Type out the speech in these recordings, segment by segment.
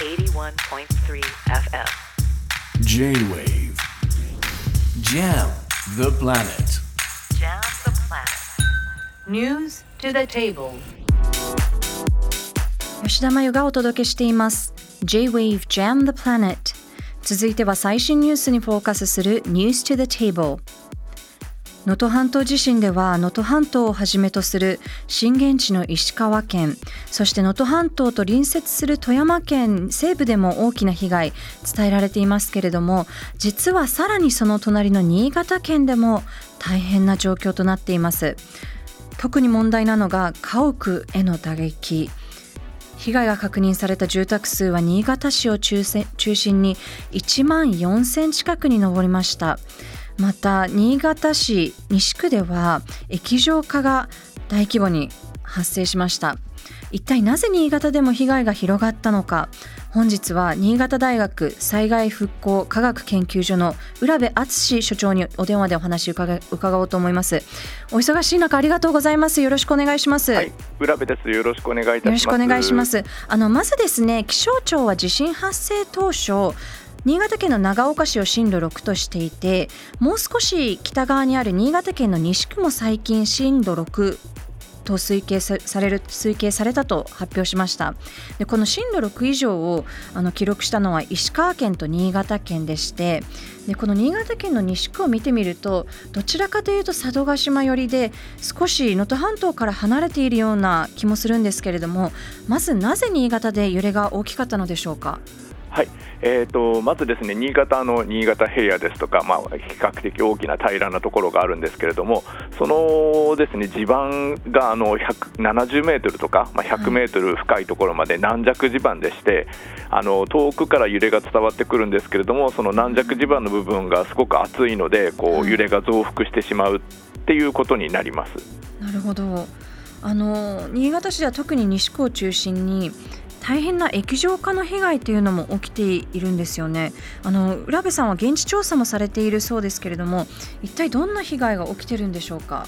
81.3 FM J-Wave Jam the planet Jam the planet News to the table 吉田真由がお届けしています J-Wave Jam the Planet 続いては最新ニュースにフォーカスする News to the Table 能登半島地震では能登半島をはじめとする震源地の石川県そして能登半島と隣接する富山県西部でも大きな被害伝えられていますけれども実はさらにその隣の新潟県でも大変な状況となっています。特に問題なのが家屋への打撃。被害が確認された住宅数は新潟市を中心に1万4000近くに上りました。また新潟市西区では液状化が大規模に発生しました一体なぜ新潟でも被害が広がったのか本日は新潟大学災害復興科学研究所の浦部敦所長にお電話でお話を伺伺おうと思いますお忙しい中ありがとうございますよろしくお願いします、はい、浦部です。よろしくお願いいたします。よろしくお願いしま。す。あのまずですね、気象庁は地震発生当初、新潟県の長岡市を震度6としていて、もう少し北側にある新潟県の西区も最近震度6と推計される推計されたと発表しましたでこの震度6以上をあの記録したのは石川県と新潟県でしてでこの新潟県の西区を見てみるとどちらかというと佐渡島寄りで少し能登半島から離れているような気もするんですけれどもまずなぜ新潟で揺れが大きかったのでしょうか？はい、えー、とまずですね新潟の新潟平野ですとか、まあ、比較的大きな平らなところがあるんですけれども、そのですね地盤があの170メートルとか、まあ、100メートル深いところまで軟弱地盤でして、あの遠くから揺れが伝わってくるんですけれども、その軟弱地盤の部分がすごく厚いので、こう揺れが増幅してしまうっていうことになります。なるほど。あの新潟市では特に西区を中心に大変な液状化の被害というのも起きているんですよね。あの浦部さんは現地調査もされているそうですけれども一体どんな被害が起きてるんでしょうか？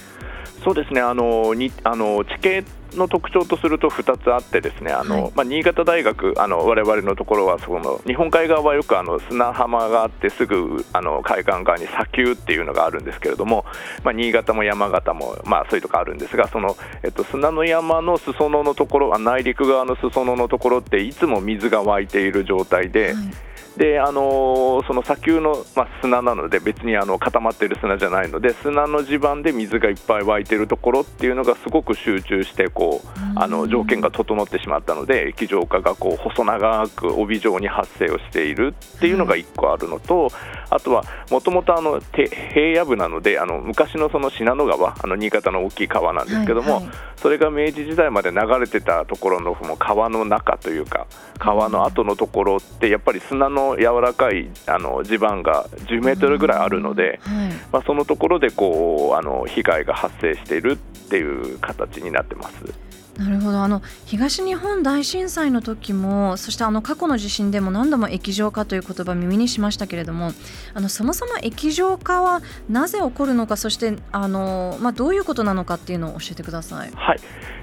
そうですね。あのにあの地形の特徴とすると2つあってですねあの、はいまあ、新潟大学あの我々のところはその日本海側はよくあの砂浜があってすぐあの海岸側に砂丘っていうのがあるんですけれども、まあ、新潟も山形も、まあ、そういうとこあるんですがその、えっと、砂の山の裾野のところあ内陸側の裾野のところっていつも水が湧いている状態で。はいであのその砂丘の、まあ、砂なので別にあの固まっている砂じゃないので砂の地盤で水がいっぱい湧いているところっていうのがすごく集中してこうあの条件が整ってしまったので液状化がこう細長く帯状に発生をしているっていうのが1個あるのと、あとはもともとあのて平野部なのであの昔のその信濃川あの新潟の大きい川なんですけども、はいはい。それが明治時代まで流れてたところのその川の中というか川の後のところってやっぱり砂の柔らかいあの地盤が10メートルぐらいあるので、はいまあ、そのところでこうあの被害が発生しているっていう形になってます。なるほど。あの東日本大震災の時もそしてあの過去の地震でも何度も液状化という言葉耳にしましたけれどもあのそもそも液状化はなぜ起こるのかそしてあの、まあ、どういうことなのかっていうのを教えてください。はい。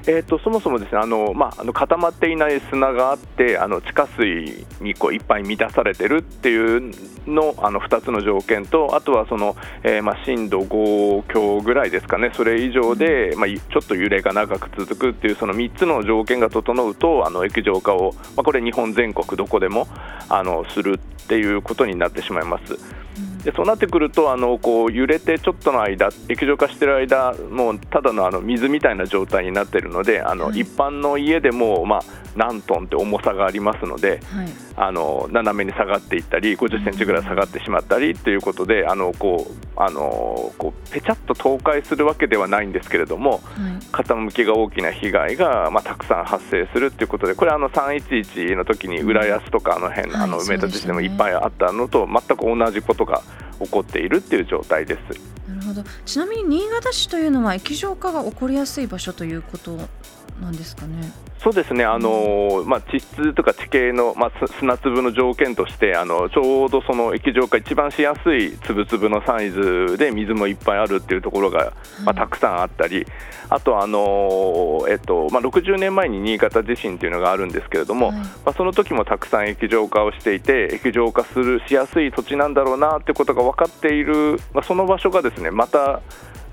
えー、とそもそもですねあの、まあ、あの固まっていない砂があってあの地下水にこういっぱい満たされてるっていうのあの2つの条件とあとはその、えーまあ、震度5強ぐらいですかね。それ以上で、まあ、いちょっと揺れが長く続くっていうその3つの条件が整うとあの液状化を、まあ、これ日本全国どこでもあのするっていうことになってしまいます。でそうなってくるとあのこう揺れてちょっとの間液状化している間もうただのあの水みたいな状態になっているのであの、はい。一般の家でも、まあ、何トンって重さがありますのではい。あの斜めに下がっていったり50センチぐらい下がってしまったりということであのこうあのこうペチャッと倒壊するわけではないんですけれどもはい。傾きが大きな被害が、まあ、たくさん発生するということでこれはあの311の時に浦安とかあの辺、はいあの埋め立て地でもいっぱいあったのと全く同じことが起こっているっていう状態です。なるほどちなみに新潟市というのは液状化が起こりやすい場所ということなんですかね？そうですね、あのまあ、地質とか地形の、まあ、砂粒の条件としてあのちょうどその液状化一番しやすい粒々のサイズで水もいっぱいあるっていうところが、まあ、たくさんあったり、あとあの、えっとまあ、60年前に新潟地震というのがあるんですけれども、はい、まあ、その時もたくさん液状化をしていて液状化するしやすい土地なんだろうなってことが分かっている、まあ、その場所がですねまた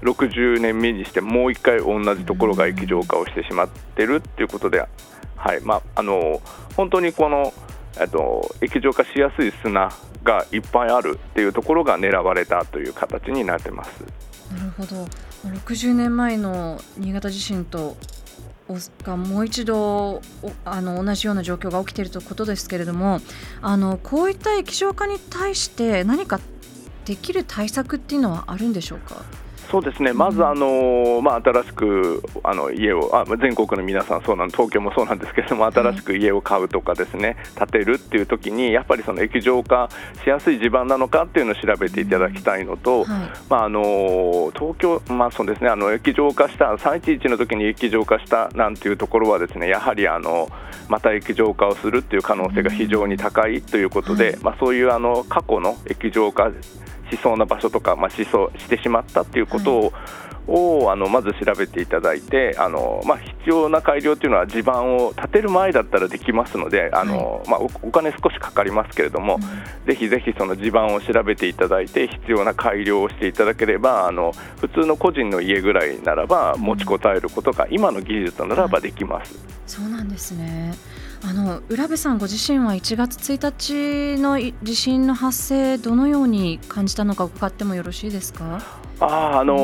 60年目にしてもう一回同じところが液状化をしてしまってるっていうことで、はいまあ、あの本当にこの、えっと、液状化しやすい砂がいっぱいあるっていうところが狙われたという形になってます。なるほど60年前の新潟地震とがもう一度あの同じような状況が起きているということですけれどもあのこういった液状化に対して何かできる対策っていうのはあるんでしょうか？そうですね、まず、あのまあ、新しくあの家をあ、全国の皆さん、そうなん東京もそうなんですけれども、新しく家を買うとか、ですね建てるっていう時に、やっぱりその液状化しやすい地盤なのかっていうのを調べていただきたいのと、はい、まあ、あの東京、まあそうですね、あの液状化した、311の時に液状化したなんていうところは、ですねやはりあのまた液状化をするっていう可能性が非常に高いということで、はい、まあ、そういうあの過去の液状化しそうな場所とか、まあ、しそうしてしまったっていうことを、はいをあのまず調べていただいてあの、まあ、必要な改良というのは地盤を建てる前だったらできますのであの、はい、まあ、お金少しかかりますけれども、うん、ぜひぜひその地盤を調べていただいて必要な改良をしていただければあの普通の個人の家ぐらいならば持ちこたえることが今の技術ならばできます。そうなんですねあの浦部さんご自身は1月1日の地震の発生どのように感じたのか伺ってもよろしいですか？ああの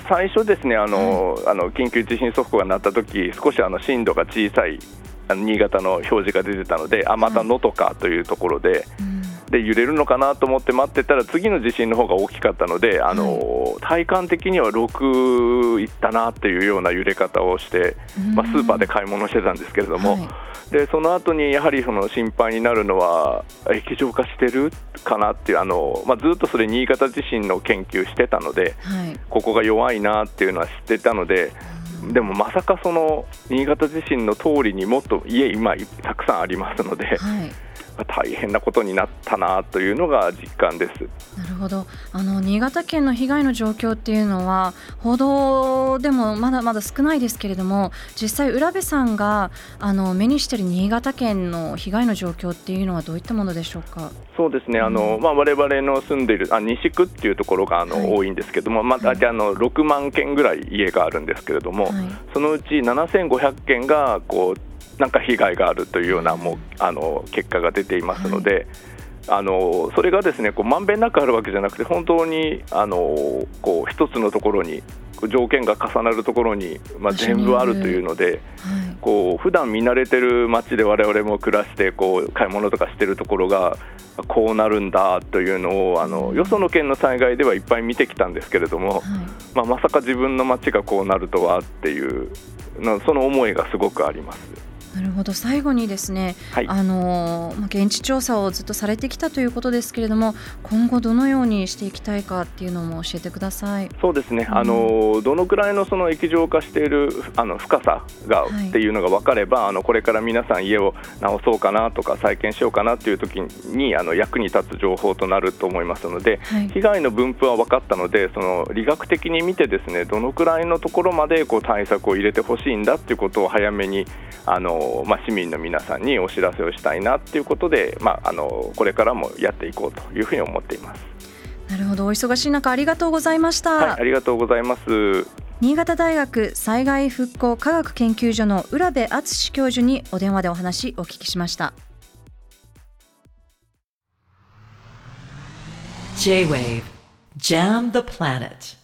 ー、最初ですねあのーはい、あの緊急地震速報が鳴った時少しあの震度が小さい新潟の表示が出てたのであまた能登かというところで。はいうんで揺れるのかなと思って待ってたら次の地震の方が大きかったのであの、体感的には6いったなっていうような揺れ方をして、まあ、スーパーで買い物してたんですけれども、はい、でその後にやはりその心配になるのは液状化してるかなっていうあの、まあ、ずっとそれ新潟地震の研究してたので、はい、ここが弱いなっていうのは知ってたので。でもまさかその新潟地震の通りにもっと家今たくさんありますので、はい大変なことになったなというのが実感です。なるほど。あの新潟県の被害の状況っていうのは報道でもまだまだ少ないですけれども実際浦部さんがあの目にしている新潟県の被害の状況っていうのはどういったものでしょうか？そうですね、あのまあ、我々の住んでいるあ西区っていうところがあの、はい、多いんですけども、まあ、大体あの6万件ぐらい家があるんですけれども、はい、そのうち7500件がこうなんか被害があるというようなもうあの結果が出ていますので、はい、あのそれがですねこうまんべんなくあるわけじゃなくて本当にあのこう一つのところに条件が重なるところに、まあ、全部あるというので、はい、こう普段見慣れてる街で我々も暮らしてこう買い物とかしてるところがこうなるんだというのをあのよその県の災害ではいっぱい見てきたんですけれども、はい、まあ、まさか自分の街がこうなるとはっていうその思いがすごくあります。なるほど。最後にですね、はい、あの現地調査をずっとされてきたということですけれども今後どのようにしていきたいかっていうのも教えてください。そうですね、うん、あのどのくらいのその液状化しているあの深さが、はい、っていうのが分かればあのこれから皆さん家を直そうかなとか再建しようかなっていう時にあの役に立つ情報となると思いますので、はい、被害の分布は分かったのでその理学的に見てですねどのくらいのところまでこう対策を入れてほしいんだっていうことを早めにあのまあ、市民の皆さんにお知らせをしたいなということで、まあ、あのこれからもやっていこうというふうに思っています。なるほど。お忙しい中ありがとうございました、はい、ありがとうございます。新潟大学災害復興科学研究所の浦部敦教授にお電話でお話お聞きしました。J-WAVE. JAM the planet